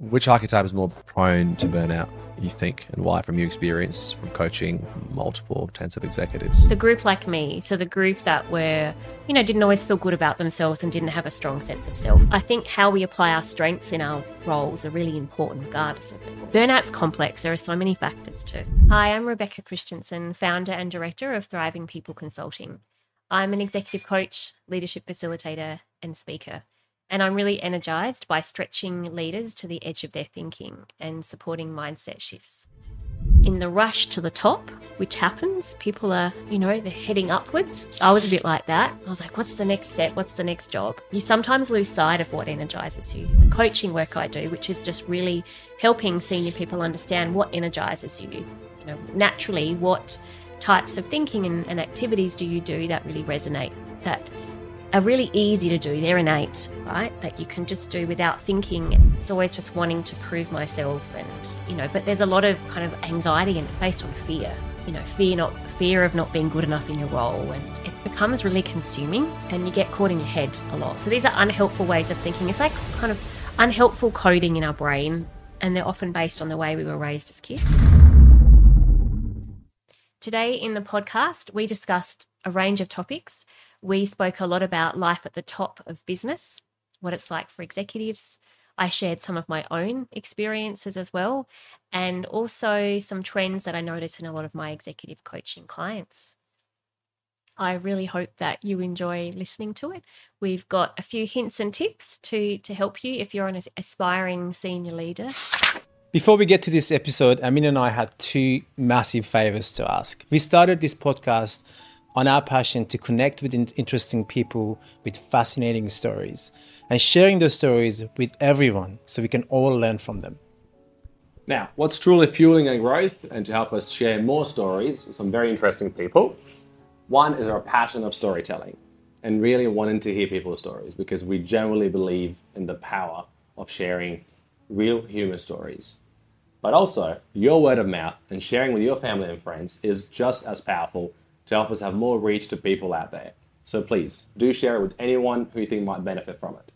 Which archetype is more prone to burnout, you think, and why from your experience from coaching multiple tens of executives? The group like me, so the group that were, you know, didn't always feel good about themselves and didn't have a strong sense of self. I think how we apply our strengths in our roles are really important regardless of it. Burnout's complex. There are so many factors too. Hi, I'm Rebecca Christianson, founder and director of Thriving People Consulting. I'm an executive coach, leadership facilitator, and speaker. And I'm really energized by stretching leaders to the edge of their thinking and supporting mindset shifts. In the rush to the top, which happens, people are, you know, they're heading upwards. I was a bit like that. I was like, what's the next step? What's the next job? You sometimes lose sight of what energizes you. The coaching work I do, which is just really helping senior people understand what energizes you. You know, naturally, what types of thinking and, and activities do you do that really resonate, that are really easy to do. They're innate, right? That you can just do without thinking. It's always just wanting to prove myself, and you know. But there's a lot of kind of anxiety, and it's based on fear. You know, fear not fear of not being good enough in your role, and it becomes really consuming, and you get caught in your head a lot. So these are unhelpful ways of thinking. It's like kind of unhelpful coding in our brain, and they're often based on the way we were raised as kids. Today in the podcast, we discussed a range of topics. We spoke a lot about life at the top of business, what it's like for executives. I shared some of my own experiences as well, and also some trends that I notice in a lot of my executive coaching clients. I really hope that you enjoy listening to it. We've got a few hints and tips to, to help you if you're an aspiring senior leader. Before we get to this episode, Amin and I had two massive favors to ask. We started this podcast on our passion to connect with interesting people with fascinating stories and sharing those stories with everyone so we can all learn from them. Now, what's truly fueling our growth and to help us share more stories with some very interesting people? One is our passion of storytelling and really wanting to hear people's stories because we generally believe in the power of sharing real human stories. But also, your word of mouth and sharing with your family and friends is just as powerful to help us have more reach to people out there. So please do share it with anyone who you think might benefit from it.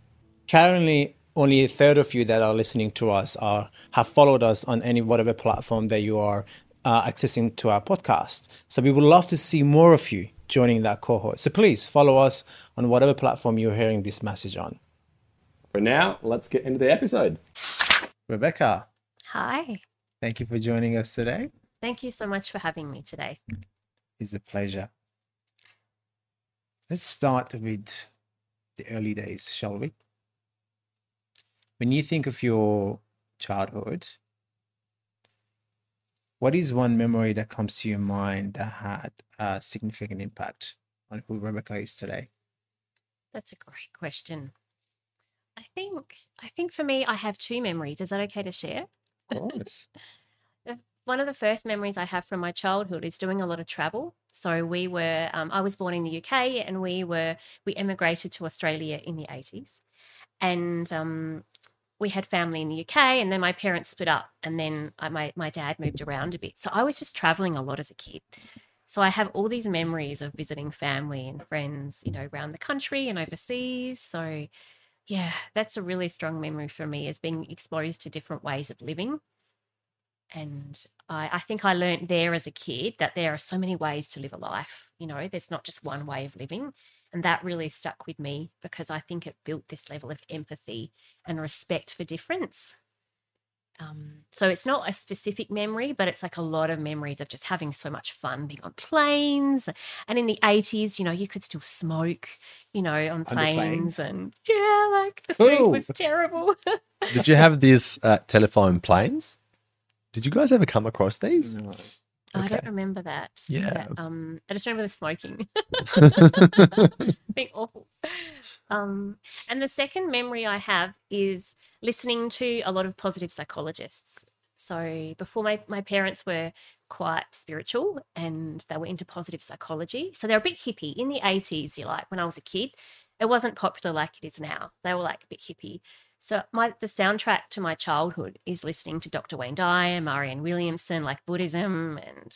Currently, only a third of you that are listening to us are have followed us on any whatever platform that you are uh, accessing to our podcast. So we would love to see more of you joining that cohort. So please follow us on whatever platform you're hearing this message on. For now, let's get into the episode. Rebecca, Hi. Thank you for joining us today. Thank you so much for having me today. It's a pleasure. Let's start with the early days, shall we? When you think of your childhood, what is one memory that comes to your mind that had a significant impact on who Rebecca is today? That's a great question. I think I think for me I have two memories. Is that okay to share? Of course. One of the first memories I have from my childhood is doing a lot of travel. So we were, um, I was born in the UK, and we were, we emigrated to Australia in the eighties, and um, we had family in the UK, and then my parents split up, and then I, my my dad moved around a bit. So I was just traveling a lot as a kid. So I have all these memories of visiting family and friends, you know, around the country and overseas. So yeah, that's a really strong memory for me as being exposed to different ways of living. And I, I think I learned there as a kid that there are so many ways to live a life. You know, there's not just one way of living. And that really stuck with me because I think it built this level of empathy and respect for difference. Um, so it's not a specific memory, but it's like a lot of memories of just having so much fun being on planes. And in the 80s, you know, you could still smoke, you know, on planes. planes. And yeah, like the food Ooh. was terrible. Did you have these uh, telephone planes? Did you guys ever come across these? No. Okay. I don't remember that. Yeah. um, I just remember the smoking. Being awful. Um, and the second memory I have is listening to a lot of positive psychologists. So before my, my parents were quite spiritual and they were into positive psychology. So they're a bit hippie in the 80s, you like, when I was a kid. It wasn't popular like it is now. They were like a bit hippie. So my the soundtrack to my childhood is listening to Dr. Wayne Dyer, Marianne Williamson, like Buddhism, and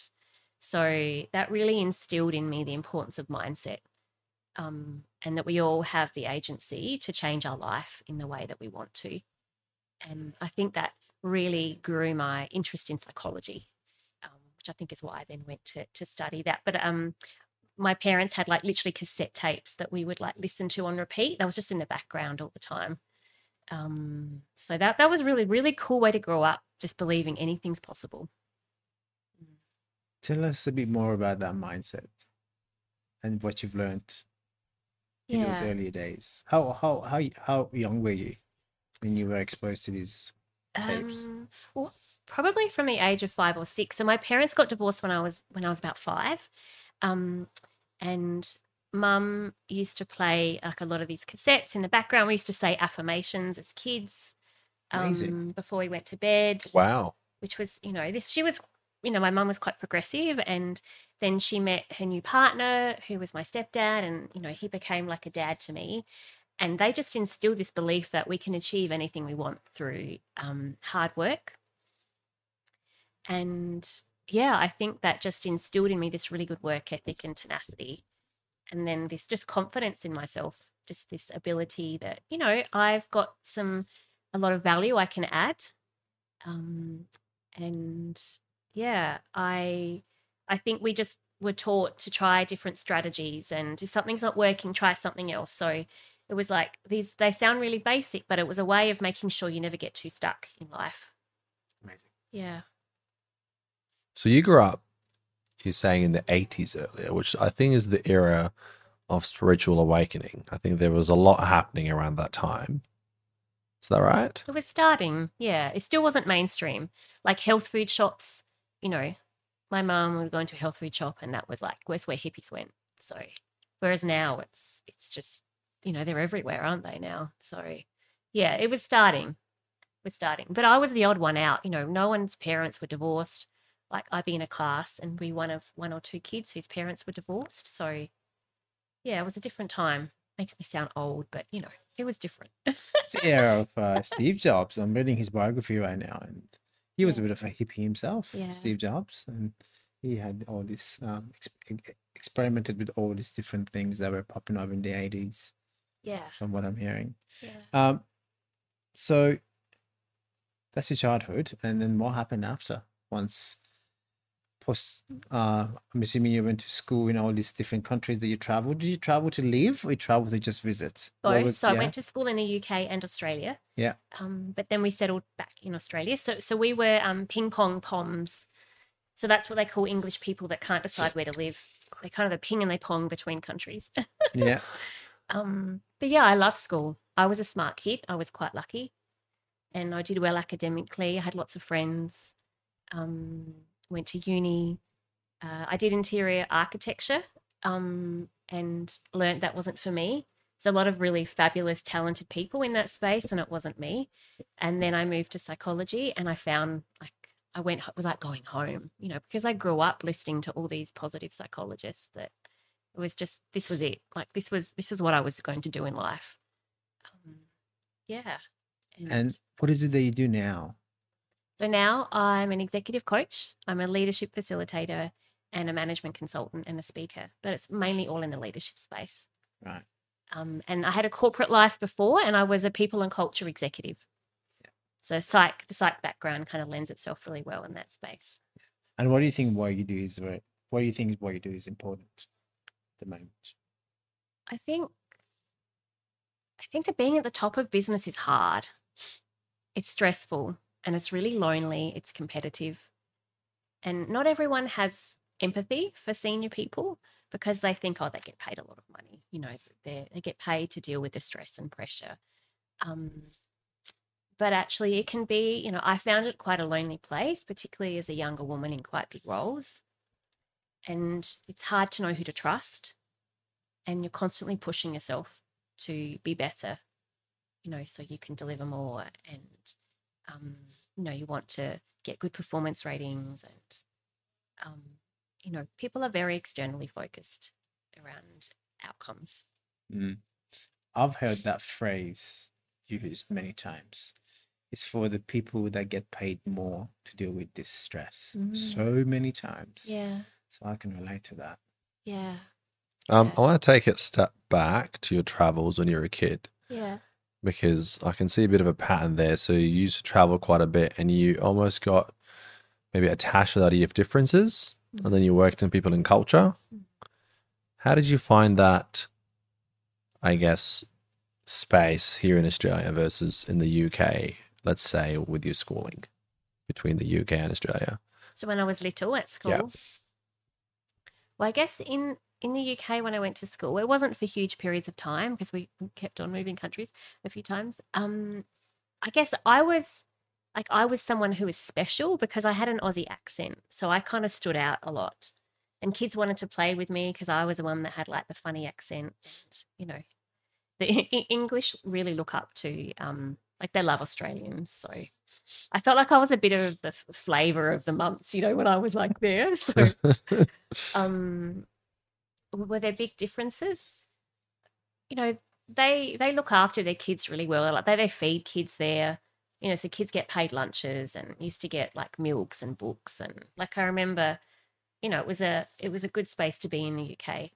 so that really instilled in me the importance of mindset, um, and that we all have the agency to change our life in the way that we want to. And I think that really grew my interest in psychology, um, which I think is why I then went to, to study that. But um, my parents had like literally cassette tapes that we would like listen to on repeat. That was just in the background all the time. Um, so that that was really really cool way to grow up, just believing anything's possible. Tell us a bit more about that mindset and what you've learned in those earlier days. How how how how young were you when you were exposed to these tapes? Um, well, probably from the age of five or six. So my parents got divorced when I was when I was about five, um, and mum used to play like a lot of these cassettes in the background. We used to say affirmations as kids um, before we went to bed, Wow. which was you know this she was you know my mum was quite progressive and then she met her new partner who was my stepdad and you know he became like a dad to me and they just instilled this belief that we can achieve anything we want through um, hard work and yeah i think that just instilled in me this really good work ethic and tenacity and then this just confidence in myself just this ability that you know i've got some a lot of value i can add um, and yeah i i think we just were taught to try different strategies and if something's not working try something else. So it was like these they sound really basic but it was a way of making sure you never get too stuck in life. Amazing. yeah. So you grew up, you're saying in the 80s earlier, which I think is the era of spiritual awakening. I think there was a lot happening around that time. Is that right? it was starting yeah. It still wasn't mainstream. Like health food shops you know my mum would go into a health food shop and that was like where's where hippies went. So whereas now it's it's just you know they're everywhere aren't they now? So yeah it was starting. Was starting. But i was the odd one out you know no one's parents were divorced like i'd be in a class and be one of one or two kids whose parents were divorced so yeah it was a different time makes me sound old but you know it was different It's the era of uh, Steve Jobs. I'm reading his biography right now, and he was a bit of a hippie himself, Yeah. Steve Jobs, and he had all this um, ex- experimented with all these different things that were popping up in the 80s, yeah from what I'm hearing. yeah Um, so that's your childhood, and then what happened after? Once post, uh, I'm assuming you went to school in all these different countries that you traveled. Did you travel to live, or you travel to just visit? Both. was- so I went to school in the UK and Australia. Yeah. Um, but then we settled back in Australia. So so we were um, ping pong poms. So that's what they call English people that can't decide where to live. They kind of a ping and they pong between countries. yeah. um, but yeah, I love school. I was a smart kid. I was quite lucky, and I did well academically. I had lots of friends. Um, went to uni. Uh, I did interior architecture um, and learned that wasn't for me. There's a lot of really fabulous, talented people in that space, and it wasn't me. And then I moved to psychology, and I found like I went was like going home, you know, because I grew up listening to all these positive psychologists that it was just this was it. Like this was this is what I was going to do in life. Um, yeah. And what is it that you do now? So now I'm an executive coach, I'm a leadership facilitator, and a management consultant and a speaker, but it's mainly all in the leadership space. Right. Um, and I had a corporate life before, and I was a people and culture executive. So psych, the psych background kind of lends itself really well in that space. And what do you think what you do is what do you think what you do is important at the moment? I think I think that being at the top of business is hard. It's stressful and it's really lonely, it's competitive. And not everyone has empathy for senior people because they think, oh, they get paid a lot of money. You know, they get paid to deal with the stress and pressure. Um, but actually, it can be, you know, I found it quite a lonely place, particularly as a younger woman in quite big roles. And it's hard to know who to trust and you're constantly pushing yourself to be better you know so you can deliver more and um, you know you want to get good performance ratings and um, you know people are very externally focused around outcomes Mm. I've heard that phrase used many times. It's for the people that get paid more to deal with this stress. Mm. So many times. yeah So I can relate to that. yeah Um, Yeah. I want to take it a step back to your travels when you were a kid. yeah because I can see a bit of a pattern there. So you used to travel quite a bit and you almost got maybe attached to the idea of differences and then you mm-hmm. worked in people in culture. How did you find that, I guess, space here in Australia versus in the UK, let's say, with your schooling between the UK and Australia? So when I was little at school, Yeah. well, I guess in in the UK when I went to school, it wasn't for huge periods of time because we kept on moving countries a few times. Um, I guess I was like I was someone who was special because I had an Aussie accent, so I kind of stood out a lot. And kids wanted to play with me because I was the one that had like the funny accent, and you know, the English really look up to um like they love Australians, so I felt like I was a bit of the flavor of the months, you know, when I was like there. So, um, were there big differences? You know, they they look after their kids really well. Like they they feed kids there. You know, so kids get paid lunches and used to get like milks and books and like I remember, you know, it was a it was a good space to be in the UK.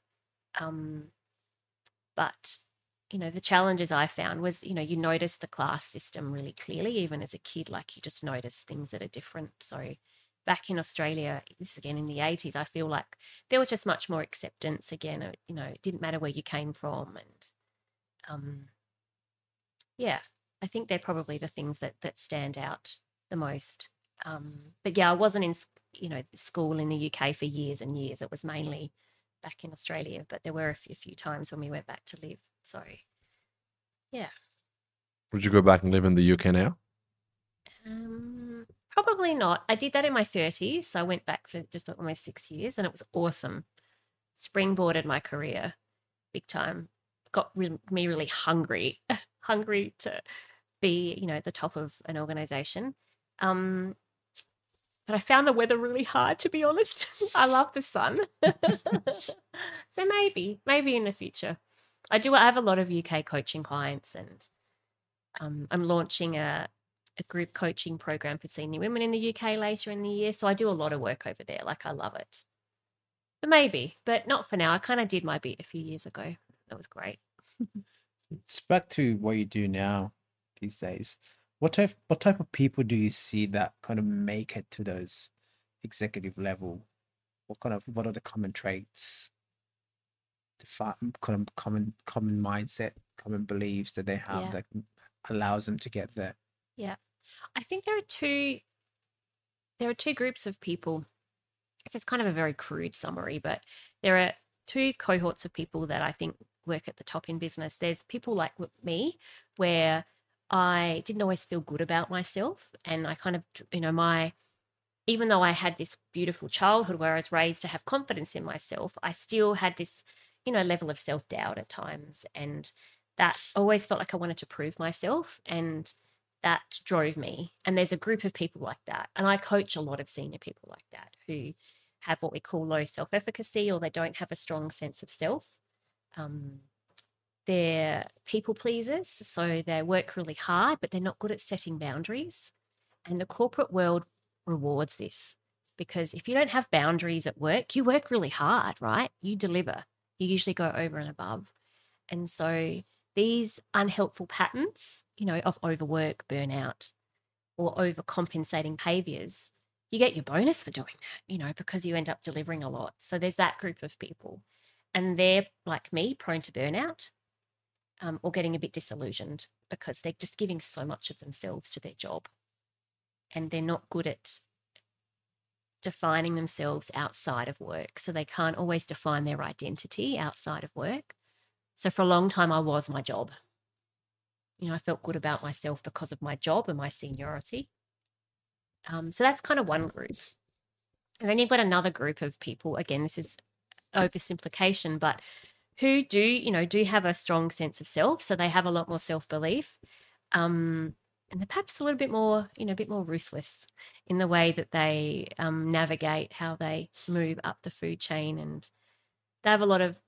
Um, but you know the challenges i found was you know you notice the class system really clearly even as a kid like you just notice things that are different so back in australia this is again in the 80s i feel like there was just much more acceptance again uh, you know it didn't matter where you came from and um yeah i think they're probably the things that that stand out the most um but yeah i wasn't in you know school in the uk for years and years it was mainly back in australia but there were a few, a few times when we went back to live so yeah. Would you go back and live in the UK now? Um, probably not. I did that in my 30s. So I went back for just almost six years and it was awesome. Springboarded my career big time. Got re- me really hungry, hungry to be, you know, at the top of an organization. Um, but I found the weather really hard, to be honest. I love the sun. so maybe, maybe in the future. I do, I have a lot of UK coaching clients and um, I'm launching a, a group coaching program for senior women in the UK later in the year. So I do a lot of work over there. Like I love it. But maybe, but not for now. I kind of did my bit a few years ago. That was great. It's back to what you do now these days. What type what type of people do you see that kind of make it to those executive level? What kind of what are the common traits? Defi- kind of common common mindset, common beliefs that they have Yeah. that allows them to get there. I think there are two there are two groups of people. This is kind of a very crude summary, but there are two cohorts of people that I think work at the top in business. There's people like me where I didn't always feel good about myself and I kind of you know my even though I had this beautiful childhood where I was raised to have confidence in myself, I still had this, you know, level of self-doubt at times and that always felt like I wanted to prove myself and that drove me. And there's a group of people like that. And I coach a lot of senior people like that who have what we call low self efficacy or they don't have a strong sense of self. Um, they're people pleasers. So they work really hard, but they're not good at setting boundaries. And the corporate world rewards this because if you don't have boundaries at work, you work really hard, right? You deliver, you usually go over and above. And so these unhelpful patterns, you know, of overwork, burnout, or overcompensating behaviors, you get your bonus for doing that, you know, because you end up delivering a lot. So there's that group of people. And they're like me, prone to burnout um, or getting a bit disillusioned because they're just giving so much of themselves to their job and they're not good at defining themselves outside of work. So they can't always define their identity outside of work. So for a long time, I was my job. You know, I felt good about myself because of my job and my seniority. Um, so that's kind of one group. And then you've got another group of people. Again, this is oversimplification, but who do, you know, do have a strong sense of self. So they have a lot more self belief. Um, and they're perhaps a little bit more, you know, a bit more ruthless in the way that they um, navigate how they move up the food chain. And they have a lot of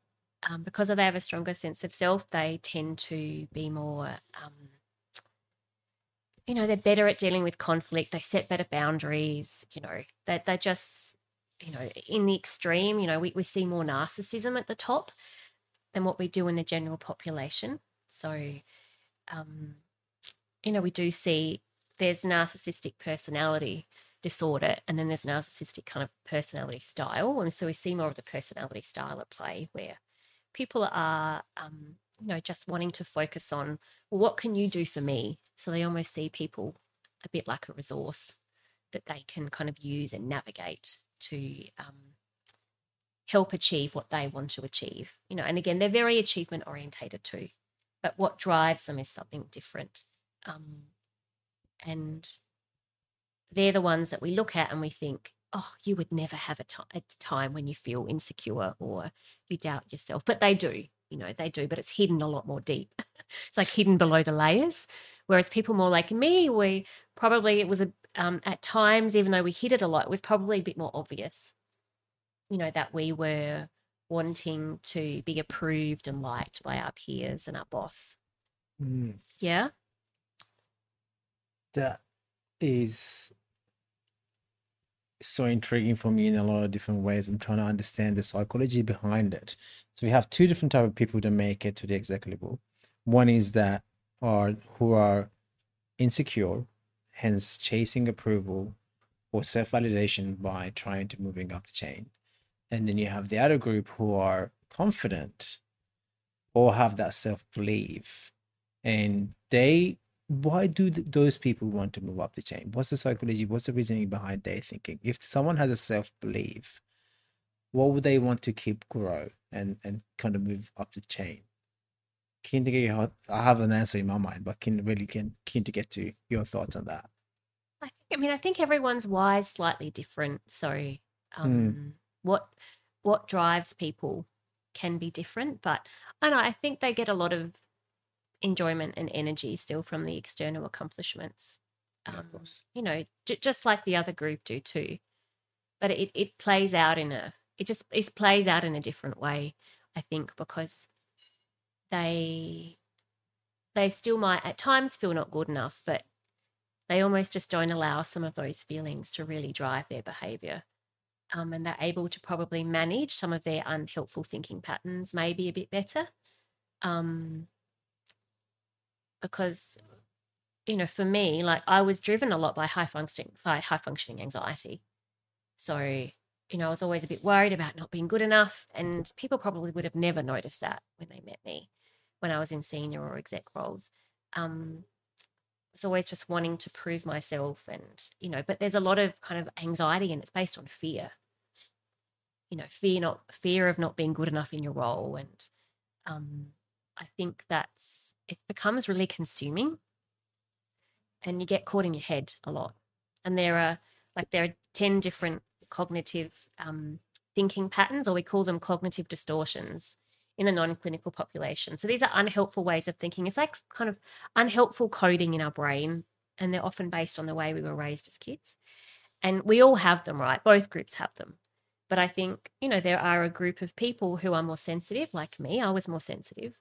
um, because they have a stronger sense of self, they tend to be more, um, you know, they're better at dealing with conflict. They set better boundaries. You know, that they, are just, you know, in the extreme. You know, we, we see more narcissism at the top than what we do in the general population. So um, you know, we do see there's narcissistic personality disorder and then there's narcissistic kind of personality style. And so we see more of the personality style at play where people are, um, you know, just wanting to focus on, well, what can you do for me? So they almost see people a bit like a resource that they can kind of use and navigate to um, help achieve what they want to achieve. You know, and again, they're very achievement orientated too, but what drives them is something different. Um, and they're the ones that we look at and we think, oh, you would never have a, a time when you feel insecure or you doubt yourself. But they do, you know, they do, but it's hidden a lot more deep. it's like hidden below the layers. Whereas people more like me, we probably, it was a, um, at times, even though we hid it a lot, it was probably a bit more obvious, you know, that we were wanting to be approved and liked by our peers and our boss. Mm. Yeah. That is so intriguing for me in a mm. lot of different ways. I'm trying to understand the psychology behind it. So we have two different type of people that make it to the executive level. One is that are who are insecure, hence chasing approval or self-validation by trying to moving up the chain. And then you have the other group who are confident or have that self-belief and they why do th- those people want to move up the chain? What's the psychology? What's the reasoning behind their thinking? If someone has a self belief, what would they want to keep grow and and kind of move up the chain? Keen to get your I have an answer in my mind, but keen really keen, keen to get to your thoughts on that. I think I mean I think everyone's why is slightly different. So um what what drives people can be different, but I know I think they get a lot of enjoyment and energy still from the external accomplishments. Yeah, of Um, course. you know, j- just like the other group do too. But it, it plays out in a it just it plays out in a different way, I think, because they they still might at times feel not good enough, but they almost just don't allow some of those feelings to really drive their behavior. Um, and they're able to probably manage some of their unhelpful thinking patterns maybe a bit better. Um, because you know for me like i was driven a lot by high functioning by high functioning anxiety. So you know i was always a bit worried about not being good enough and people probably would have never noticed that when they met me when i was in senior or exec roles. Um I was always just wanting to prove myself and you know but there's a lot of kind of anxiety and it's based on fear. You know fear not fear of not being good enough in your role and um I think that's it becomes really consuming and you get caught in your head a lot. And there are like there are 10 different cognitive um, thinking patterns, or we call them cognitive distortions in the non-clinical population. So these are unhelpful ways of thinking. It's like kind of unhelpful coding in our brain, and they're often based on the way we were raised as kids. And we all have them, right? Both groups have them. But I think, you know, there are a group of people who are more sensitive, like me. I was more sensitive,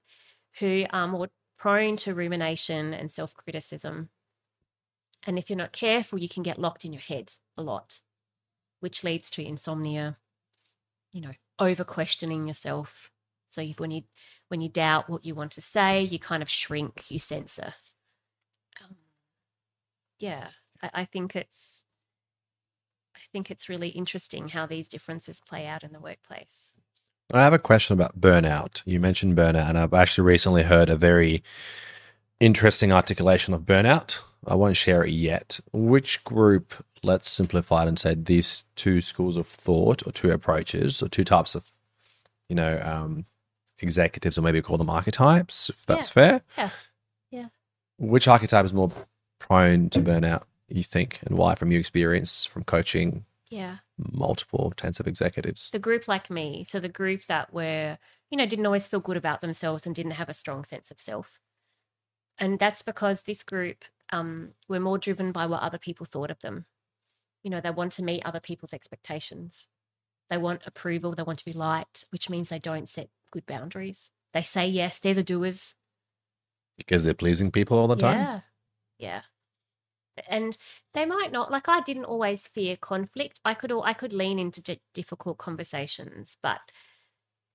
who are more prone to rumination and self criticism. And if you're not careful, you can get locked in your head a lot, which leads to insomnia, you know, over questioning yourself. So if, when you when you doubt what you want to say, you kind of shrink, you censor. Um, yeah, I, I think it's I think it's really interesting how these differences play out in the workplace. I have a question about burnout. You mentioned burnout, and I've actually recently heard a very interesting articulation of burnout. I won't share it yet. Which group, let's simplify it and say these two schools of thought or two approaches or two types of, you know, um, executives, or maybe call them archetypes, if that's fair. Yeah. Yeah. Which archetype is more prone to burnout, you think, and why from your experience from coaching Yeah. multiple tens of executives? the group like me so the group that were you know didn't always feel good about themselves and didn't have a strong sense of self. And that's because this group um, were more driven by what other people thought of them. You know they want to meet other people's expectations. They want approval they want to be liked which means they don't set good boundaries. They say yes they're the doers. Because they're pleasing people all the time? yeah. Yeah and they might not like i didn't always fear conflict i could al- i could lean into di- difficult conversations but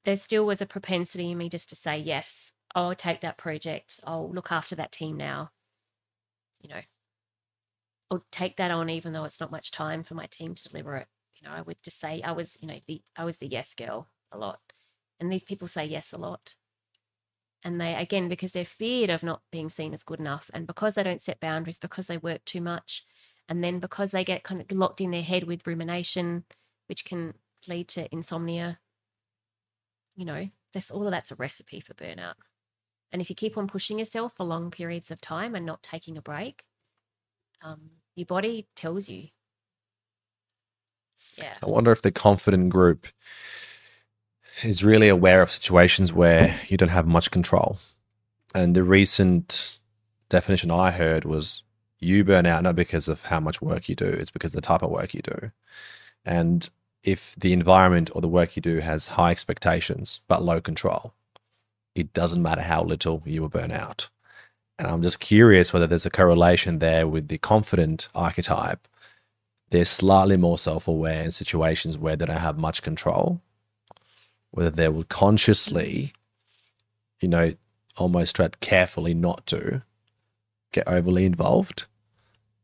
there still was a propensity in me just to say yes I'll take that project. I'll look after that team now. You know, I'll take that on even though it's not much time for my team to deliver it. You know, I would just say I was, you know, the I was the yes girl a lot. And these people say yes a lot. And they again, because they're feared of not being seen as good enough, and because they don't set boundaries, because they work too much, and then because they get kind of locked in their head with rumination, which can lead to insomnia. You know, that's all of that's a recipe for burnout. And if you keep on pushing yourself for long periods of time and not taking a break, um, your body tells you. Yeah. I wonder if the confident group is really aware of situations where you don't have much control. And the recent definition I heard was you burn out not because of how much work you do, it's because of the type of work you do. And if the environment or the work you do has high expectations but low control, it doesn't matter how little you will burn out. And I'm just curious whether there's a correlation there with the confident archetype. They're slightly more self aware in situations where they don't have much control, whether they would consciously, you know, almost tread carefully not to get overly involved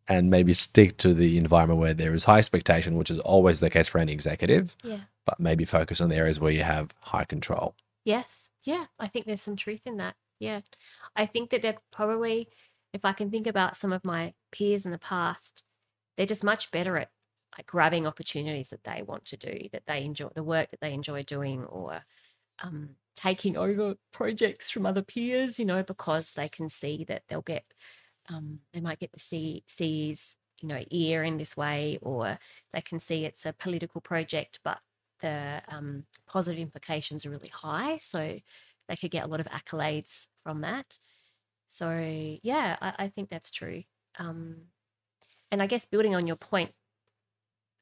and maybe stick to the environment where there is high expectation, which is always the case for any executive, Yeah. but maybe focus on the areas where you have high control. Yes. Yeah. I think there's some truth in that. Yeah. I think that they're probably, if I can think about some of my peers in the past, they're just much better at like grabbing opportunities that they want to do, that they enjoy, the work that they enjoy doing, or um, taking over projects from other peers, you know, because they can see that they'll get, um, they might get the C- C's, you know, ear in this way, or they can see it's a political project, but the um, positive implications are really high. So they could get a lot of accolades from that. So yeah, I, I think that's true. Um, and I guess building on your point,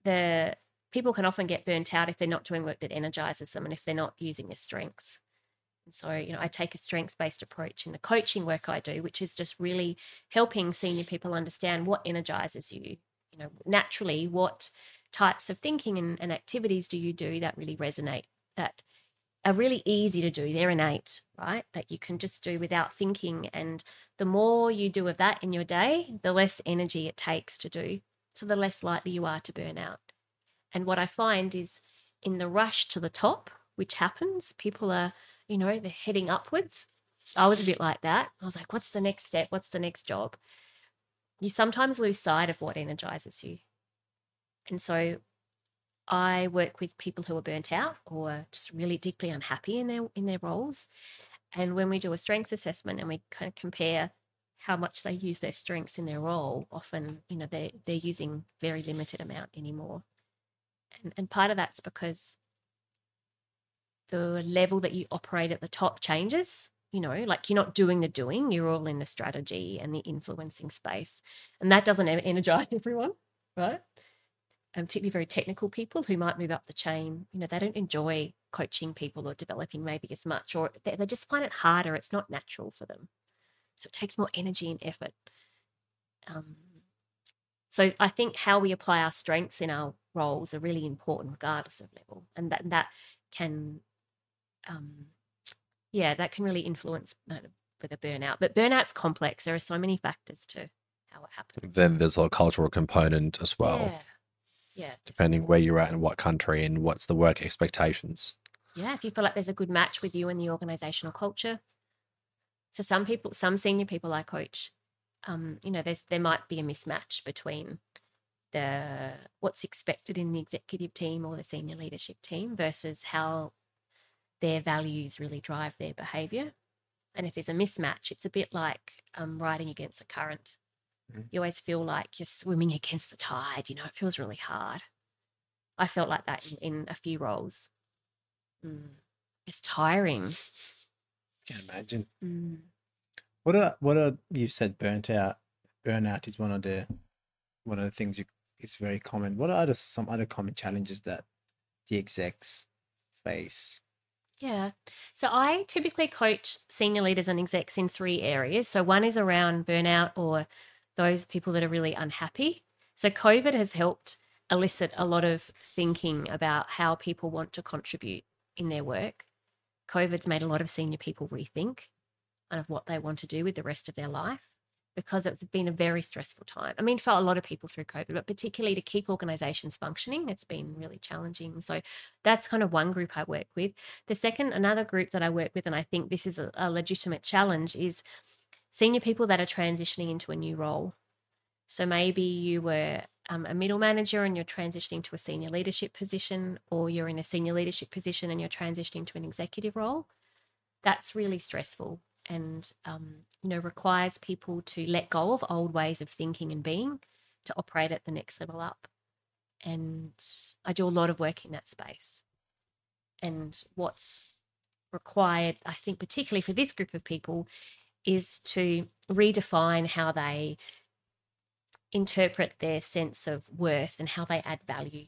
the people can often get burnt out if they're not doing work that energizes them and if they're not using their strengths. And so, you know, I take a strengths based approach in the coaching work I do, which is just really helping senior people understand what energizes you. You know, naturally, what types of thinking and, and activities do you do that really resonate, that are really easy to do. They're innate, right? That you can just do without thinking. And the more you do of that in your day, the less energy it takes to do. So the less likely you are to burn out. And what I find is in the rush to the top, which happens, people are, you know, they're heading upwards. I was a bit like that. I was like, what's the next step? What's the next job? You sometimes lose sight of what energizes you. And so I work with people who are burnt out or just really deeply unhappy in their in their roles. And when we do a strengths assessment and we kind of compare how much they use their strengths in their role, often, you know, they they're using very limited amount anymore. And and part of that's because the level that you operate at the top changes. You know, like you're not doing the doing, you're all in the strategy and the influencing space. And that doesn't energize everyone, right? and particularly very technical people who might move up the chain, you know, they don't enjoy coaching people or developing maybe as much, or they, they just find it harder. It's not natural for them. So it takes more energy and effort. Um, so I think how we apply our strengths in our roles are really important, regardless of level, and that that can, um, yeah, that can really influence uh, with a burnout. But burnout's complex. There are so many factors to how it happens. Then there's a cultural component as well, yeah, yeah, depending where you're at and what country and what's the work expectations. Yeah, if you feel like there's a good match with you and the organizational culture. So some people, some senior people I coach, um, you know, there's there might be a mismatch between the what's expected in the executive team or the senior leadership team versus how their values really drive their behavior. And if there's a mismatch, it's a bit like um, riding against a current. Mhm. You always feel like you're swimming against the tide. You know, it feels really hard. I felt like that in, in a few roles. Mm. It's tiring. Can imagine. Mm. What are what are you said burnt out? Burnout is one of the one of the things you is very common. What are other, some other common challenges that the execs face? Yeah. So I typically coach senior leaders and execs in three areas. So one is around burnout or those people that are really unhappy. So COVID has helped elicit a lot of thinking about how people want to contribute in their work. COVID's made a lot of senior people rethink. kind of what they want to do with the rest of their life because it's been a very stressful time. I mean, for a lot of people through COVID, but particularly to keep organizations functioning, it's been really challenging. So that's kind of one group I work with. The second, another group that I work with, and I think this is a, a legitimate challenge, is senior people that are transitioning into a new role. So maybe you were um, a middle manager and you're transitioning to a senior leadership position, or you're in a senior leadership position and you're transitioning to an executive role. That's really stressful and um, you know requires people to let go of old ways of thinking and being to operate at the next level up and i do a lot of work in that space and what's required i think particularly for this group of people is to redefine how they interpret their sense of worth and how they add value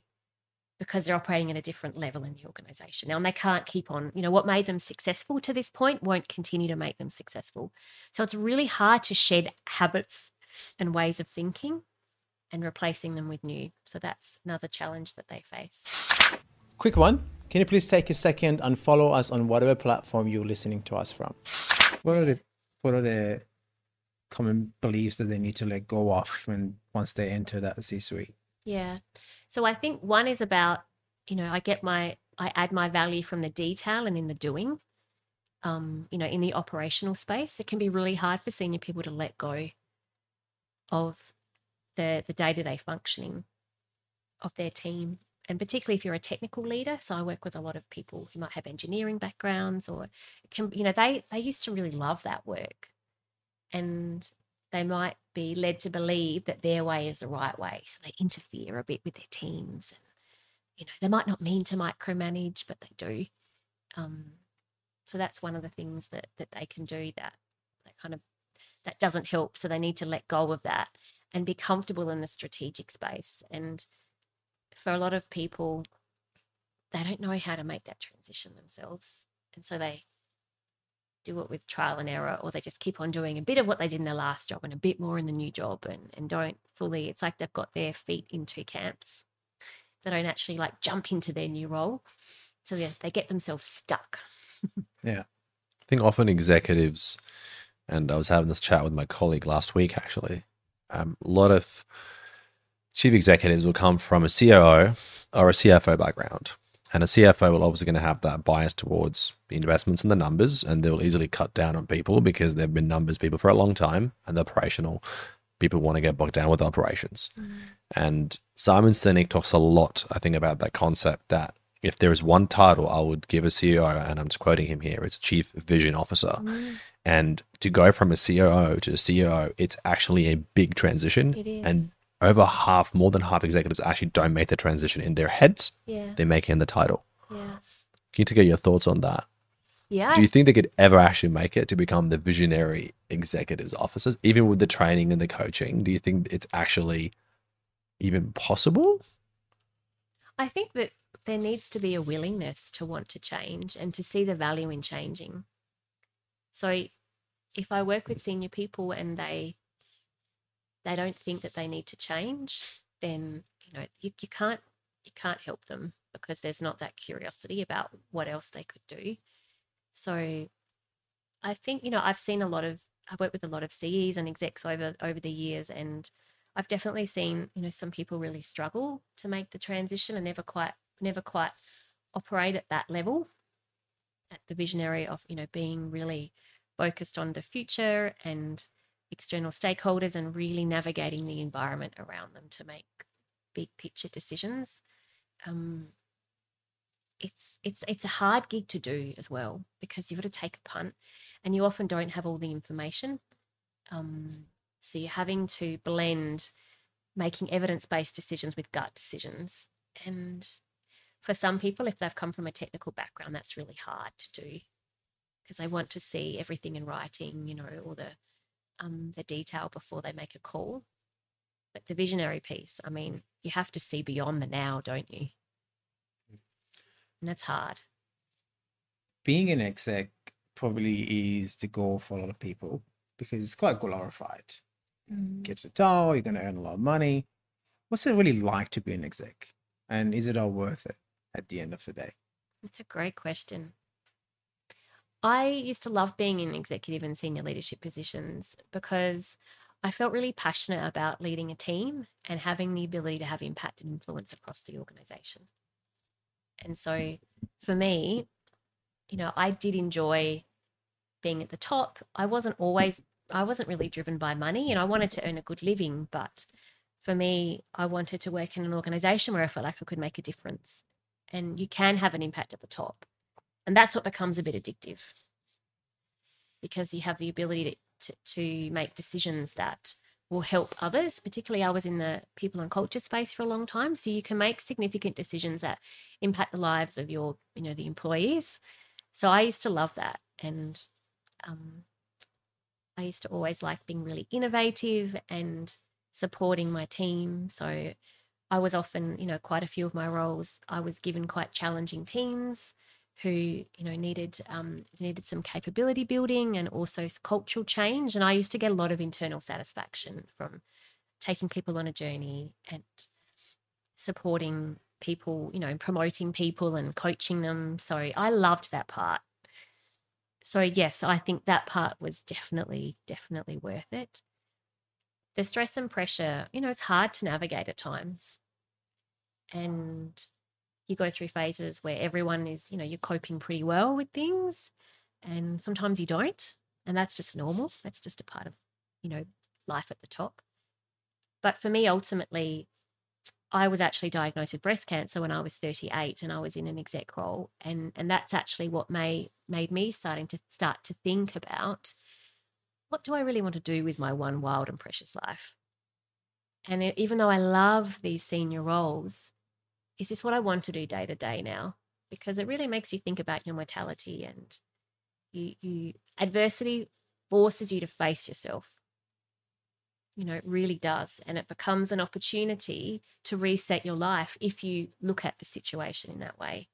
because they're operating at a different level in the organization. Now and they can't keep on you know what made them successful to this point won't continue to make them successful. So it's really hard to shed habits and ways of thinking and replacing them with new. So that's another challenge that they face. Quick one. Can you please take a second and follow us on whatever platform you're listening to us from? What are the what are the common beliefs that they need to let go of when once they enter that c suite yeah. So I think one is about, you know, I get my, I add my value from the detail and in the doing. Um, you know, in the operational space, it can be really hard for senior people to let go of the the day to day functioning of their team, and particularly if you're a technical leader. So I work with a lot of people who might have engineering backgrounds, or can you know they they used to really love that work, and they might be led to believe that their way is the right way. So they interfere a bit with their teams. And, you know, they might not mean to micromanage, but they do. Um, so that's one of the things that that they can do that that kind of that doesn't help. So they need to let go of that and be comfortable in the strategic space. And for a lot of people, they don't know how to make that transition themselves. And so they do it with trial and error, or they just keep on doing a bit of what they did in their last job and a bit more in the new job and, and don't fully, it's like they've got their feet in two camps. They don't actually like jump into their new role. So yeah, they get themselves stuck. yeah. I think often executives, and I was having this chat with my colleague last week actually, um, a lot of chief executives will come from a COO or a CFO background and a CFO will obviously going to have that bias towards the investments and the numbers, and they'll easily cut down on people because they've been numbers people for a long time, and the operational people want to get bogged down with operations. Mm. And Simon Sinek talks a lot, I think, about that concept that if there is one title I would give a CEO, and I'm just quoting him here, it's Chief Vision Officer. Mm. And to go from a COO to a CEO, it's actually a big transition. And over half, more than half executives actually don't make the transition in their heads. Yeah. They make it in the title. Yeah. Can you get your thoughts on that? Yeah. Do you think they could ever actually make it to become the visionary executives officers, even with the training and the coaching? Do you think it's actually even possible? I think that there needs to be a willingness to want to change and to see the value in changing. So if I work with senior people and they they don't think that they need to change, then you know you, you can't you can't help them because there's not that curiosity about what else they could do. So I think you know I've seen a lot of I've worked with a lot of CEs and execs over over the years, and I've definitely seen you know some people really struggle to make the transition and never quite never quite operate at that level, at the visionary of you know being really focused on the future and external stakeholders and really navigating the environment around them to make big picture decisions. Um, it's it's it's a hard gig to do as well because you've got to take a punt, and you often don't have all the information. Um, so you're having to blend making evidence based decisions with gut decisions, and for some people, if they've come from a technical background, that's really hard to do because they want to see everything in writing, you know, all the um, the detail before they make a call. But the visionary piece, I mean, you have to see beyond the now, don't you? And that's hard. Being an exec probably is the goal for a lot of people because it's quite glorified. Mm. Get to the top, you're going to earn a lot of money. What's it really like to be an exec? And is it all worth it at the end of the day? It's a great question. I used to love being in executive and senior leadership positions because I felt really passionate about leading a team and having the ability to have impact and influence across the organization. And so for me, you know, I did enjoy being at the top. I wasn't always, I wasn't really driven by money and I wanted to earn a good living. But for me, I wanted to work in an organization where I felt like I could make a difference. And you can have an impact at the top. And that's what becomes a bit addictive because you have the ability to, to, to make decisions that will help others. Particularly, I was in the people and culture space for a long time, so you can make significant decisions that impact the lives of your, you know, the employees. So I used to love that, and um, I used to always like being really innovative and supporting my team. So I was often, you know, quite a few of my roles, I was given quite challenging teams who you know needed um, needed some capability building and also cultural change. And i used to get a lot of internal satisfaction from taking people on a journey and supporting people you know promoting people and coaching them. So i loved that part. So yes i think that part was definitely definitely worth it. The stress and pressure you know it's hard to navigate at times. And you go through phases where everyone is, you know, you're coping pretty well with things and sometimes you don't. And that's just normal. That's just a part of, you know, life at the top. But for me, ultimately, I was actually diagnosed with breast cancer when I was 38 and I was in an exec role. And, and that's actually what may, made me starting to start to think about what do I really want to do with my one wild and precious life? And even though I love these senior roles, is this what I want to do day to day now? Because it really makes you think about your mortality and you, you adversity forces you to face yourself. You know, it really does. And it becomes an opportunity to reset your life if you look at the situation in that way.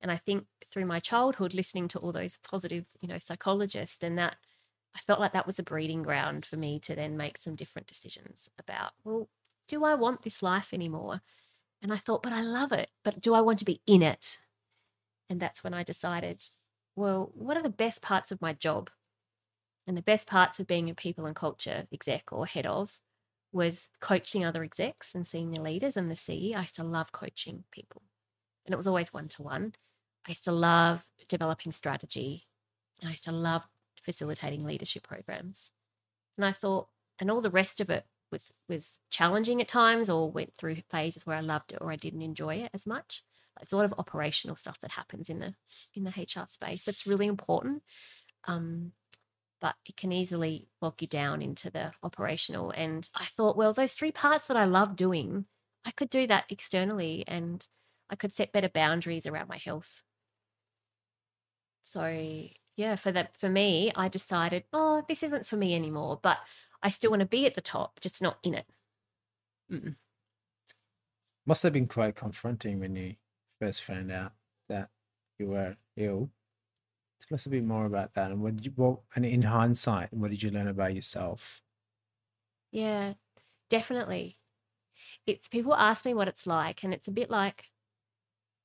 And I think through my childhood, listening to all those positive, you know, psychologists, and that I felt like that was a breeding ground for me to then make some different decisions about, well, do I want this life anymore? And I thought, but I love it. But do I want to be in it? And that's when I decided, well, what are the best parts of my job? And the best parts of being a people and culture exec or head of was coaching other execs and senior leaders and the CE. I used to love coaching people. And it was always one to one. I used to love developing strategy. And I used to love facilitating leadership programs. And I thought, and all the rest of it was was challenging at times or went through phases where I loved it or I didn't enjoy it as much. It's a lot of operational stuff that happens in the in the HR space. That's really important. Um, but it can easily bog you down into the operational. And I thought, well, those three parts that I love doing, I could do that externally and I could set better boundaries around my health. So yeah, for that for me, I decided, oh, this isn't for me anymore. But I still want to be at the top, just not in it. Mm. Must have been quite confronting when you first found out that you were ill. Tell us a bit more about that, and what did you? What, and in hindsight, what did you learn about yourself? Yeah, definitely. It's people ask me what it's like, and it's a bit like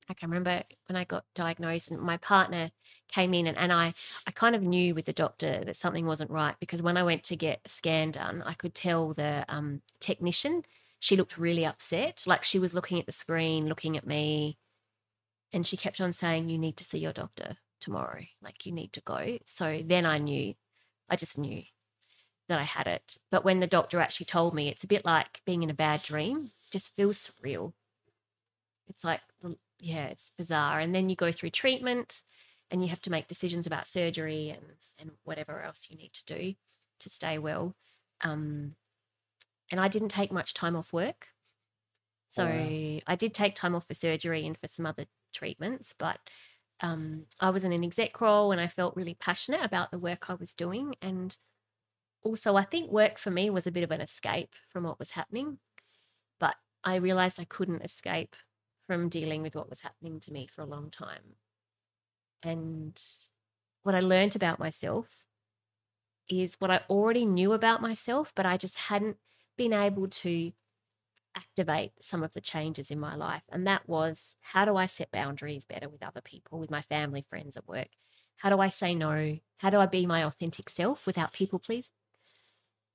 I can remember when I got diagnosed and my partner came in and, and I, I kind of knew with the doctor that something wasn't right because when I went to get a scan done, I could tell the um, technician, she looked really upset. Like she was looking at the screen, looking at me. And she kept on saying, You need to see your doctor tomorrow. Like you need to go. So then I knew, I just knew that I had it. But when the doctor actually told me, it's a bit like being in a bad dream, just feels surreal. It's like yeah, it's bizarre. And then you go through treatment and you have to make decisions about surgery and, and whatever else you need to do to stay well. Um, and I didn't take much time off work. So oh, wow. I did take time off for surgery and for some other treatments, but um, I was in an exec role and I felt really passionate about the work I was doing. And also, I think work for me was a bit of an escape from what was happening. But I realized I couldn't escape from dealing with what was happening to me for a long time. And what I learned about myself is what I already knew about myself, but I just hadn't been able to activate some of the changes in my life. And that was how do I set boundaries better with other people, with my family, friends at work? How do I say no? How do I be my authentic self without people please?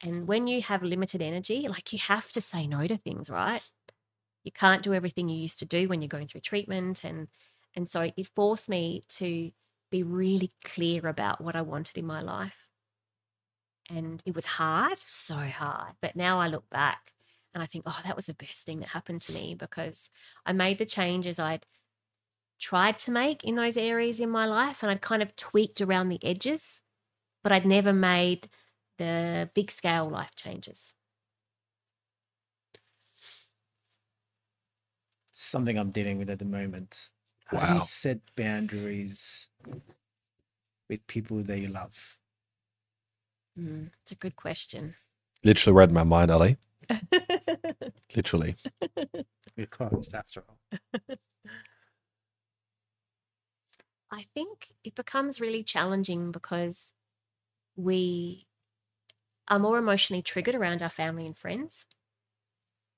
And when you have limited energy, like you have to say no to things, right? You can't do everything you used to do when you're going through treatment and and so it forced me to be really clear about what I wanted in my life. And it was hard, so hard. But now I look back and I think, oh, that was the best thing that happened to me because I made the changes I'd tried to make in those areas in my life and I'd kind of tweaked around the edges, but I'd never made the big scale life changes. Something I'm dealing with at the moment. How do you set boundaries with people that you love? Mm, it's a good question. Literally read my mind, Ali. Literally. We're closed after all. I think it becomes really challenging because we are more emotionally triggered around our family and friends.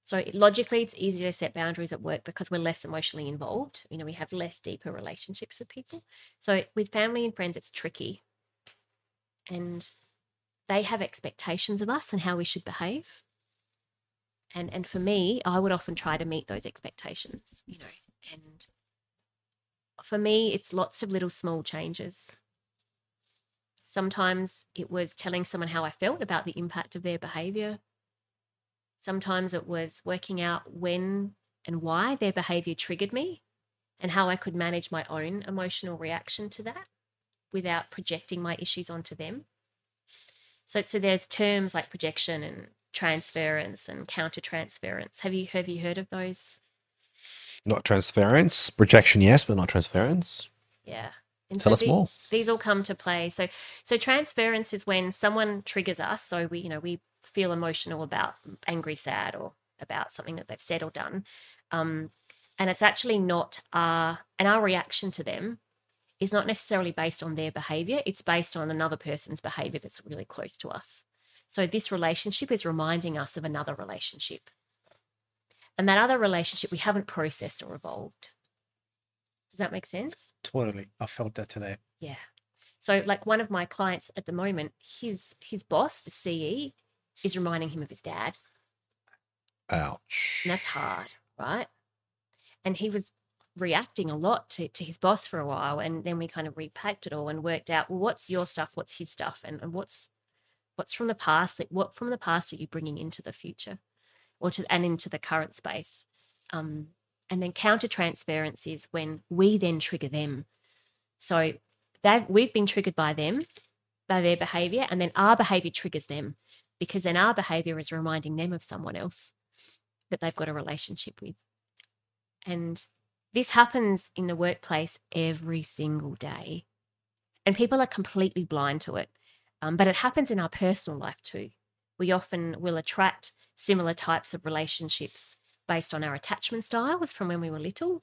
So logically, it's easier to set boundaries at work because we're less emotionally involved. You know, we have less deeper relationships with people. So with family and friends, it's tricky, and they have expectations of us and how we should behave. And and for me, I would often try to meet those expectations. You know, and for me, it's lots of little small changes. Sometimes it was telling someone how I felt about the impact of their behavior. Sometimes it was working out when and why their behavior triggered me and how I could manage my own emotional reaction to that without projecting my issues onto them. So, so there's terms like projection and transference and countertransference. Have you have you heard of those? Not transference. Projection, yes, but not transference. Yeah. And Tell us the- more. These all come to play. So so transference is when someone triggers us. So we, you know, we feel emotional about angry, sad, or about something that they've said or done. Um, and it's actually not our and our reaction to them is not necessarily based on their behavior. It's based on another person's behavior that's really close to us. So this relationship is reminding us of another relationship. And that other relationship we haven't processed or evolved. Does that make sense? Totally. I felt that today. Yeah. So like one of my clients at the moment, his his boss, the CE, is reminding him of his dad. Ouch. And that's hard, right? And he was reacting a lot to, to his boss for a while. And then we kind of repacked it all and worked out, well, what's your stuff? What's his stuff? And, and what's what's from the past? Like what from the past are you bringing into the future or to and into the current space? Um, and then counter transference is when we then trigger them. So they've we've been triggered by them, by their behavior, and then our behavior triggers them because then our behavior is reminding them of someone else that they've got a relationship with. And this happens in the workplace every single day. And people are completely blind to it. Um, but it happens in our personal life too. We often will attract similar types of relationships based on our attachment styles from when we were little.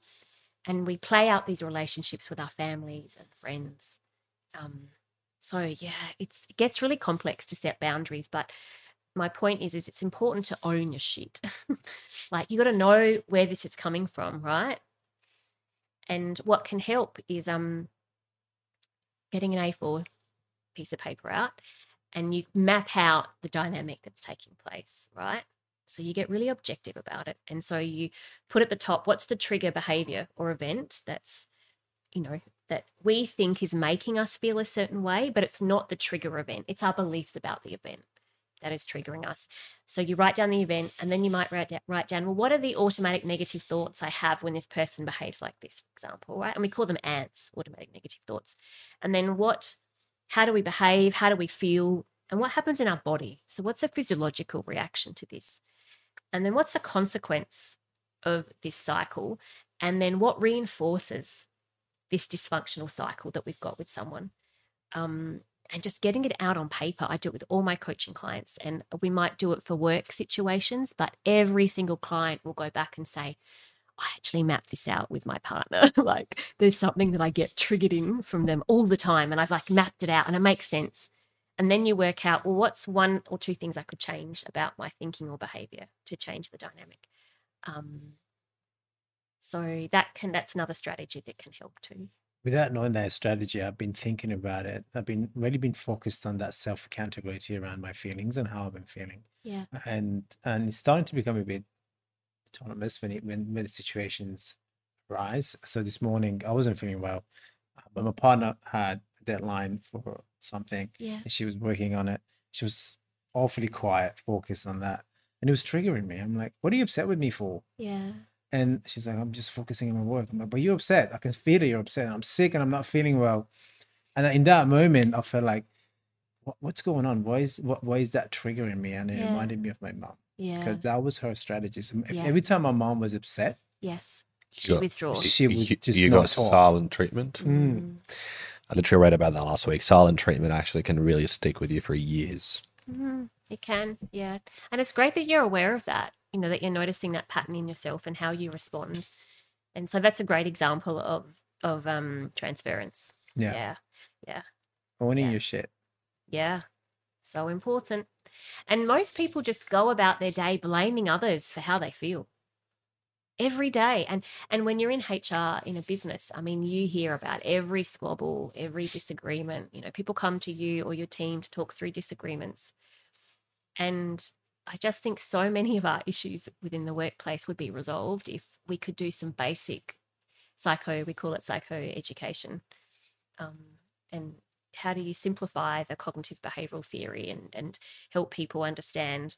And we play out these relationships with our families and friends. Um, so yeah, it's it gets really complex to set boundaries, but my point is is it's important to own your shit. like you got to know where this is coming from, right? And what can help is um getting an A4 piece of paper out and you map out the dynamic that's taking place, right? So you get really objective about it. And so you put at the top what's the trigger behavior or event that's you know that we think is making us feel a certain way, but it's not the trigger event. It's our beliefs about the event that is triggering us. So you write down the event and then you might write, da- write down, well, what are the automatic negative thoughts I have when this person behaves like this, for example, right? And we call them ants, automatic negative thoughts. And then what, how do we behave? How do we feel? And what happens in our body? So what's a physiological reaction to this? And then what's a consequence of this cycle? And then what reinforces this dysfunctional cycle that we've got with someone? Um, and just getting it out on paper. I do it with all my coaching clients, and we might do it for work situations, but every single client will go back and say, I actually mapped this out with my partner. like there's something that I get triggered in from them all the time, and I've like mapped it out and it makes sense. And then you work out, well, what's one or two things I could change about my thinking or behavior to change the dynamic? Um, so that can that's another strategy that can help too. without knowing that strategy, I've been thinking about it. I've been really been focused on that self accountability around my feelings and how I've been feeling, Yeah. and and it's starting to become a bit autonomous when it when when the situations rise. So this morning I wasn't feeling well, uh, but my partner had a deadline for something, Yeah. and she was working on it. She was awfully quiet, focused on that, and it was triggering me. I'm like, "What are you upset with me for?" Yeah. And she's like, I'm just focusing on my work. I'm like, but you're upset. I can feel that you're upset. I'm sick and I'm not feeling well. And in that moment, I felt like, what, what's going on? Why is what, why is that triggering me? And it Yeah. reminded me of my mom Yeah. because that was her strategy. So if- Yeah. every time my mom was upset, Yes. You She got- withdraws. she you, would you- just you not got talk. silent treatment. Mm. I literally read about that last week. Silent treatment actually can really stick with you for years. Mhm. It can, yeah. And it's great that you're aware of that, you know, that you're noticing that pattern in yourself and how you respond. And so that's a great example of of um transference. Yeah, Yeah. owning Yeah. your shit. Yeah. So important. And most people just go about their day blaming others for how they feel. Every day. And and when you're in HR in a business, I mean, you hear about every squabble, every disagreement. You know, people come to you or your team to talk through disagreements. And I just think so many of our issues within the workplace would be resolved if we could do some basic psycho, we call it psycho education. Um, and how do you simplify the cognitive behavioral theory and, and help people understand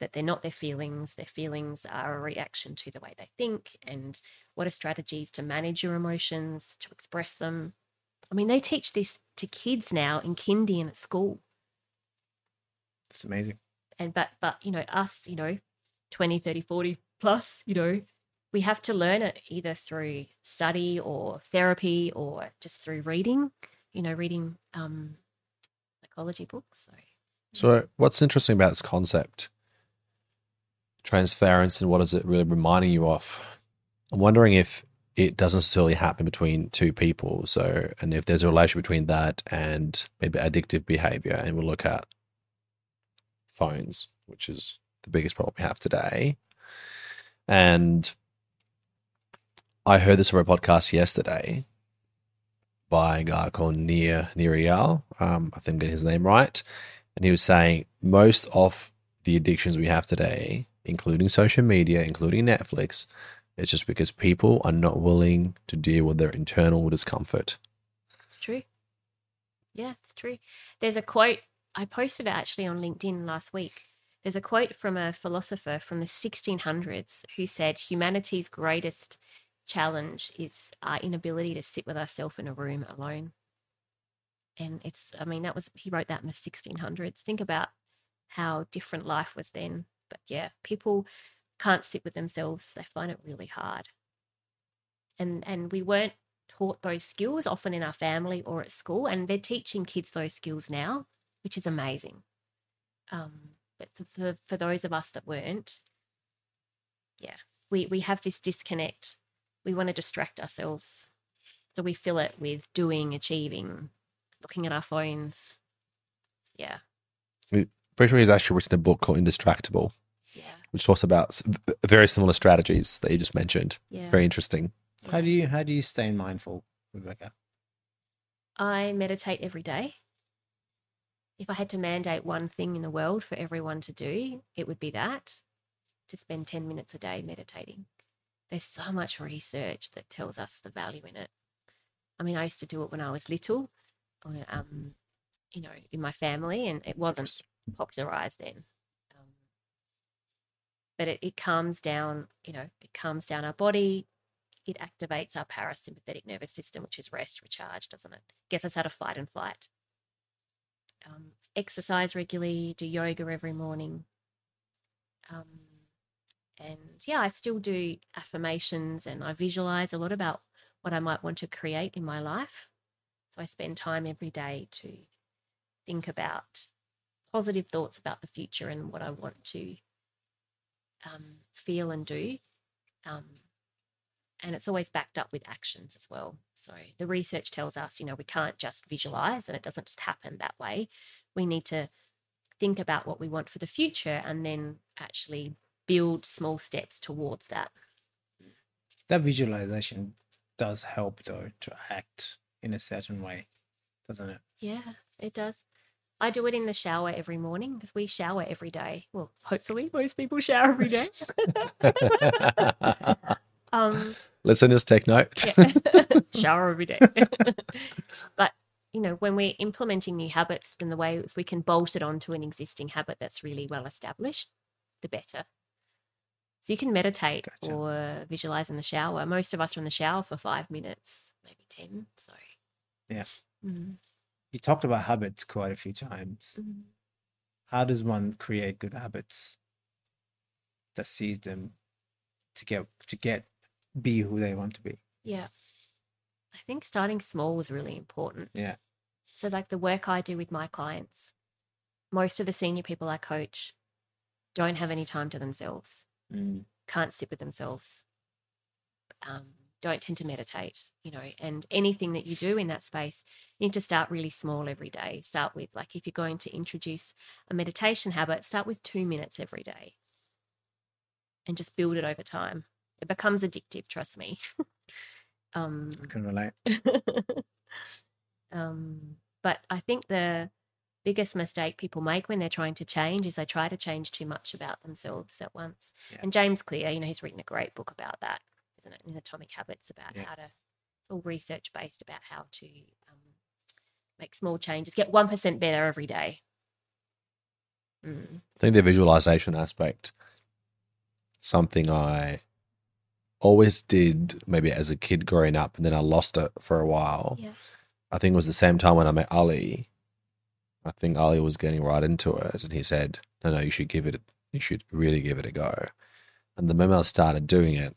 that they're not their feelings, their feelings are a reaction to the way they think, and what are strategies to manage your emotions, to express them. I mean, they teach this to kids now in kindy and at school It's amazing. And but but you know us you know 20 30 40 plus you know we have to learn it either through study or therapy or just through reading you know reading um psychology books so So, what's interesting about this concept, transference, and what is it really reminding you of? I'm wondering if it doesn't necessarily happen between two people. So, and if there's a relation between that and maybe addictive behavior, and we'll look at phones, which is the biggest problem we have today. And I heard this on a podcast yesterday by a guy called Nir Nirial. Um, I think I'm getting his name right. And he was saying most of the addictions we have today, including social media, including Netflix, it's just because people are not willing to deal with their internal discomfort. it's true yeah it's true there's a quote i posted it actually on linkedin last week. There's a quote from a philosopher from the 1600s who said humanity's greatest challenge is our inability to sit with ourselves in a room alone. And it's i mean that was he wrote that in the 1600s think about how different life was then. But yeah people can't sit with themselves. They find it really hard. And and we weren't taught those skills often in our family or at school and they're teaching kids those skills now which is amazing um but for- for for those of us that weren't yeah we we have this disconnect we want to distract ourselves so we fill it with doing achieving looking at our phones yeah Pretty sure he's actually written a book called Indistractable, yeah which talks about very similar strategies that you just mentioned. yeah It's very interesting. How do you how do you stay mindful, Rebecca? I meditate every day. If I had to mandate one thing in the world for everyone to do, it would be that to spend 10 minutes a day meditating. There's so much research that tells us the value in it. I mean, I used to do it when I was little, um, you know, in my family, and it wasn't popularized then. Um, but it, it calms down, you know, it calms down our body, it activates our parasympathetic nervous system, which is rest, recharge, doesn't it? Gets us out of fight and flight. Um, exercise regularly, do yoga every morning. Um, and yeah, I still do affirmations and I visualize a lot about what I might want to create in my life. So I spend time every day to think about positive thoughts about the future and what I want to um, feel and do. Um, and it's always backed up with actions as well. So the research tells us, you know, we can't just visualize and it doesn't just happen that way. We need to think about what we want for the future and then actually build small steps towards that. That visualization does help though to act in a certain way, doesn't it? Yeah, it does. I do it in the shower every morning because we shower every day. Well, hopefully, most people shower every day. um, Listeners, take note. yeah. shower every day. but you know, when we're implementing new habits, then the way if we can bolt it onto an existing habit that's really well established, the better. So you can meditate Gotcha. or visualize in the shower. Most of us are in the shower for five minutes, maybe ten. Sorry. Yeah. Mm, You talked about habits quite a few times. mm. How does one create good habits that sees them to get to get be who they want to be? Yeah. I think starting small was really important. Yeah. So, like the work I do with my clients, most of the senior people I coach don't have any time to themselves, can't sit with themselves, um, don't tend to meditate, you know, and anything that you do in that space, you need to start really small every day. Start with, like, if you're going to introduce a meditation habit, start with two minutes every day and just build it over time. It becomes addictive, trust me. um, I can relate. um, but I think the biggest mistake people make when they're trying to change is they try to change too much about themselves at once. Yeah. And James Clear, you know, he's written a great book about that, isn't it? In Atomic Habits, about Yeah. how to, it's all research based about how to um, make small changes, get 1% better every day. Mm. I think the visualization aspect, something I always did maybe as a kid growing up, and then I lost it for a while. Yeah. I think it was the same time when I met Ali. I think Ali was getting right into it, and he said, "No, no, you should give it. You should really give it a go." And the moment I started doing it,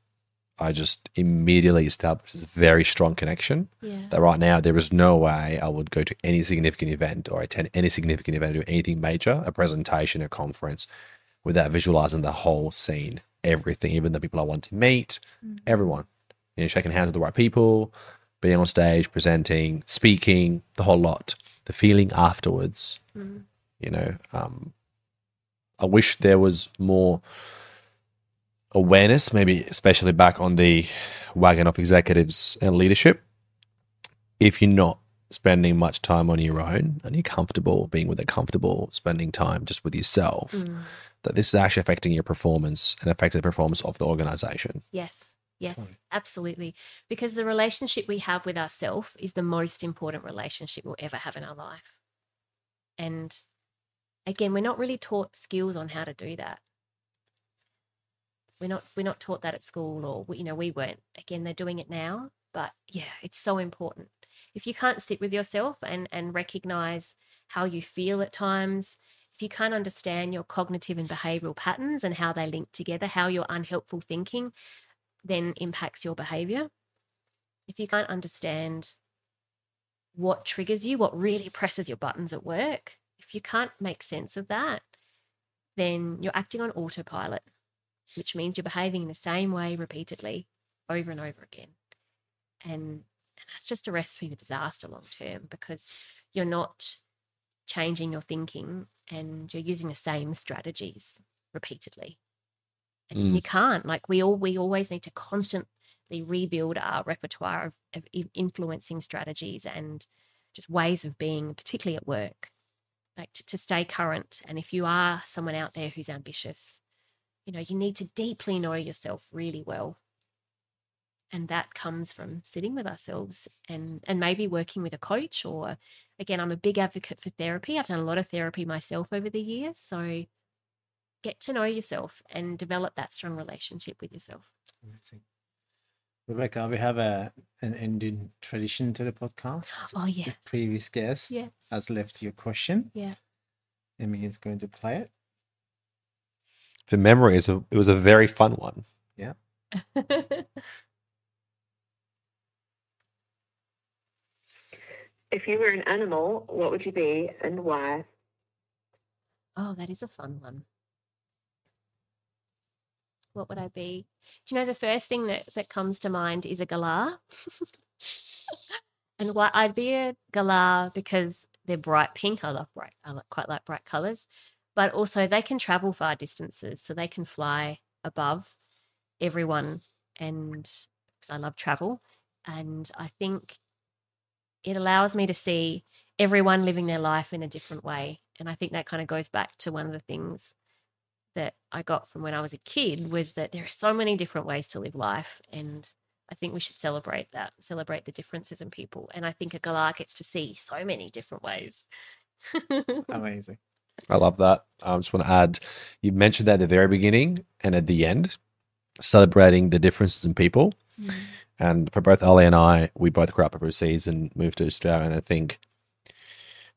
I just immediately established this very strong connection Yeah. that right now there is no way I would go to any significant event or attend any significant event or do anything major, a presentation, a conference, without visualizing the whole scene, everything, even the people I want to meet, Mm. everyone. You know, shaking hands with the right people, being on stage, presenting, speaking, the whole lot. The feeling afterwards, Mm. you know. Um, I wish there was more awareness, maybe especially back on the wagon of executives and leadership. If you're not spending much time on your own and you're comfortable being with it, comfortable spending time just with yourself, Mm. That this is actually affecting your performance and affecting the performance of the organization. Yes. Yes, absolutely. Because the relationship we have with ourselves is the most important relationship we'll ever have in our life. And again, we're not really taught skills on how to do that. We're not we're not taught that at school or we- you know, we weren't. Again, they're doing it now, but yeah, it's so important. If you can't sit with yourself and and recognize how you feel at times, if you can't understand your cognitive and behavioral patterns and how they link together, how your unhelpful thinking then impacts your behavior. If you can't understand what triggers you, what really presses your buttons at work, if you can't make sense of that, then you're acting on autopilot, which means you're behaving in the same way repeatedly over and over again. And, and that's just a recipe for disaster long term because you're not changing your thinking and you're using the same strategies repeatedly. And Mm. you can't like we all we always need to constantly rebuild our repertoire of, of influencing strategies and just ways of being particularly at work. Like to, to stay current. And if you are someone out there who's ambitious you know you need to deeply know yourself really well and that comes from sitting with ourselves and and maybe working with a coach or again i'm a big advocate for therapy i've done a lot of therapy myself over the years so get to know yourself and develop that strong relationship with yourself Amazing. Rebecca, we have a an ending tradition to the podcast. oh yeah The previous guest yeah has left your question. Yeah. Emmy is going to play it. The memory is a, it was a very fun one. If you were an animal, what would you be and why? oh that is a fun one. What would i be? Do you know the first thing that, that comes to mind is a galah. And why i'd be a galah because they're bright pink. I love bright i like, quite like bright colors but also they can travel far distances so they can fly above everyone. And because i love travel. And i think it allows me to see everyone living their life in a different way. And I think that kind of goes back to one of the things that I got from when I was a kid was that there are so many different ways to live life. And I think we should celebrate that, celebrate the differences in people. And I think a Galah gets to see so many different ways. Amazing. I love that. I just want to add, you mentioned that at the very beginning and at the end, celebrating the differences in people. Mm. And for both Ali and I, we both grew up overseas and moved to Australia. And I think,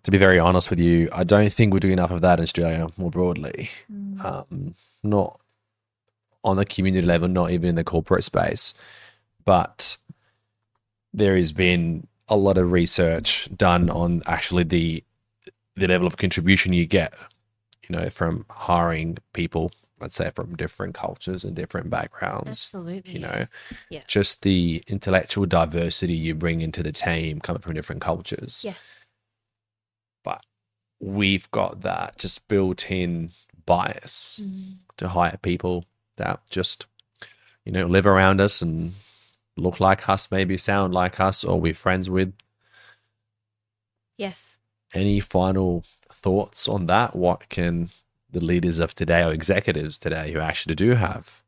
to be very honest with you, I don't think we're doing enough of that in Australia more broadly. Mm. Um, not on the community level, not even in the corporate space. But there has been a lot of research done on actually the the level of contribution you get, you know, from hiring people, let's say from different cultures and different backgrounds. Absolutely. You know, Yeah. just the intellectual diversity you bring into the team coming from different cultures. Yes. But we've got that just built in bias Mm. to hire people that just, you know, live around us and look like us, maybe sound like us, or we're friends with. Yes. Any final thoughts on that? What can the leaders of today or executives today who actually do have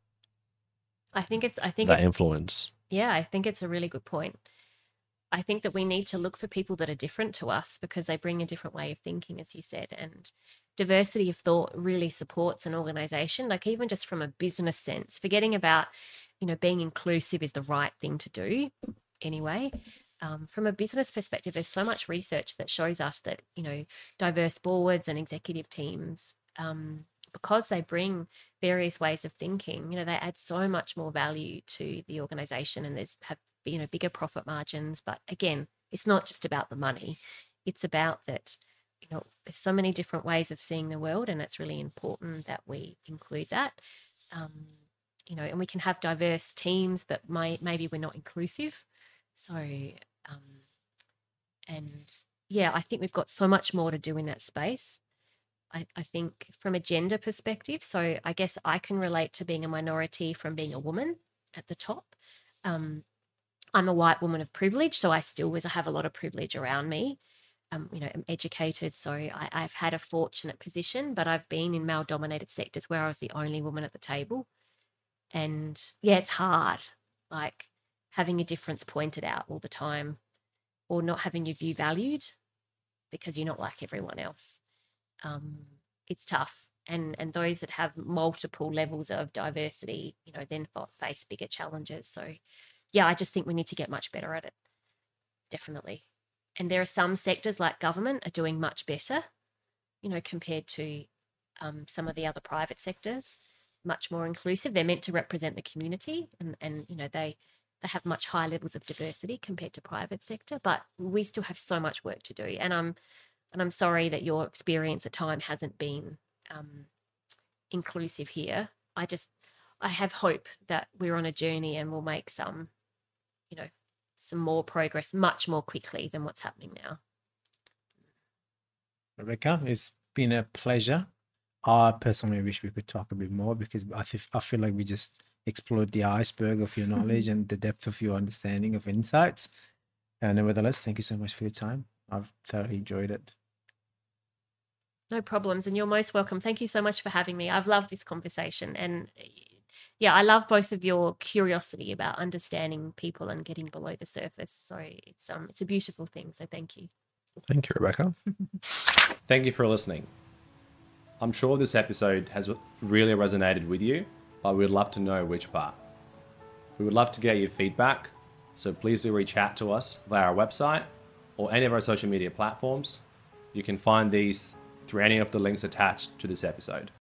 I think it's I think that influence? yeah, I think it's a really good point. I think that we need to look for people that are different to us because they bring a different way of thinking, as you said. And diversity of thought really supports an organization, like even just from a business sense, forgetting about, you know, being inclusive is the right thing to do anyway. Um, from a business perspective, there's so much research that shows us that, you know, diverse boards and executive teams, um, because they bring various ways of thinking, you know, they add so much more value to the organization and there's have you know bigger profit margins. But again it's not just about the money. It's about that you know there's so many different ways of seeing the world and it's really important that we include that. Um, you know and we can have diverse teams but my, maybe we're not inclusive. So um, and yeah i think we've got so much more to do in that space I, I think from a gender perspective so i guess i can relate to being a minority from being a woman at the top um, I'm a white woman of privilege, so I still was I have a lot of privilege around me. Um, you know, I'm educated, so I, I've had a fortunate position, but I've been in male-dominated sectors where I was the only woman at the table, and yeah, it's hard, like having a difference pointed out all the time, or not having your view valued because you're not like everyone else. Um, it's tough, and and those that have multiple levels of diversity, you know, then face bigger challenges. So yeah, I just think we need to get much better at it. Definitely. And there are some sectors like government are doing much better, you know, compared to um, some of the other private sectors, much more inclusive. They're meant to represent the community and, and you know, they they have much higher levels of diversity compared to private sector, but we still have so much work to do. And I'm and I'm sorry that your experience at time hasn't been um, inclusive here. I just I have hope that we're on a journey and we'll make some, you know, some more progress much more quickly than what's happening now. Rebecca, it's been a pleasure. I personally wish we could talk a bit more because I, th- I feel like we just explored the iceberg of your knowledge and the depth of your understanding of insights. And nevertheless, thank you so much for your time. I've thoroughly enjoyed it. No problems. And you're most welcome. Thank you so much for having me. I've loved this conversation. And yeah, I love both of your curiosity about understanding people and getting below the surface. So it's um it's a beautiful thing. So thank you. Thank you, Rebecca. Thank you for listening. I'm sure this episode has really resonated with you, but we'd love to know which part. We would love to get your feedback, so please do reach out to us via our website or any of our social media platforms. You can find these through any of the links attached to this episode.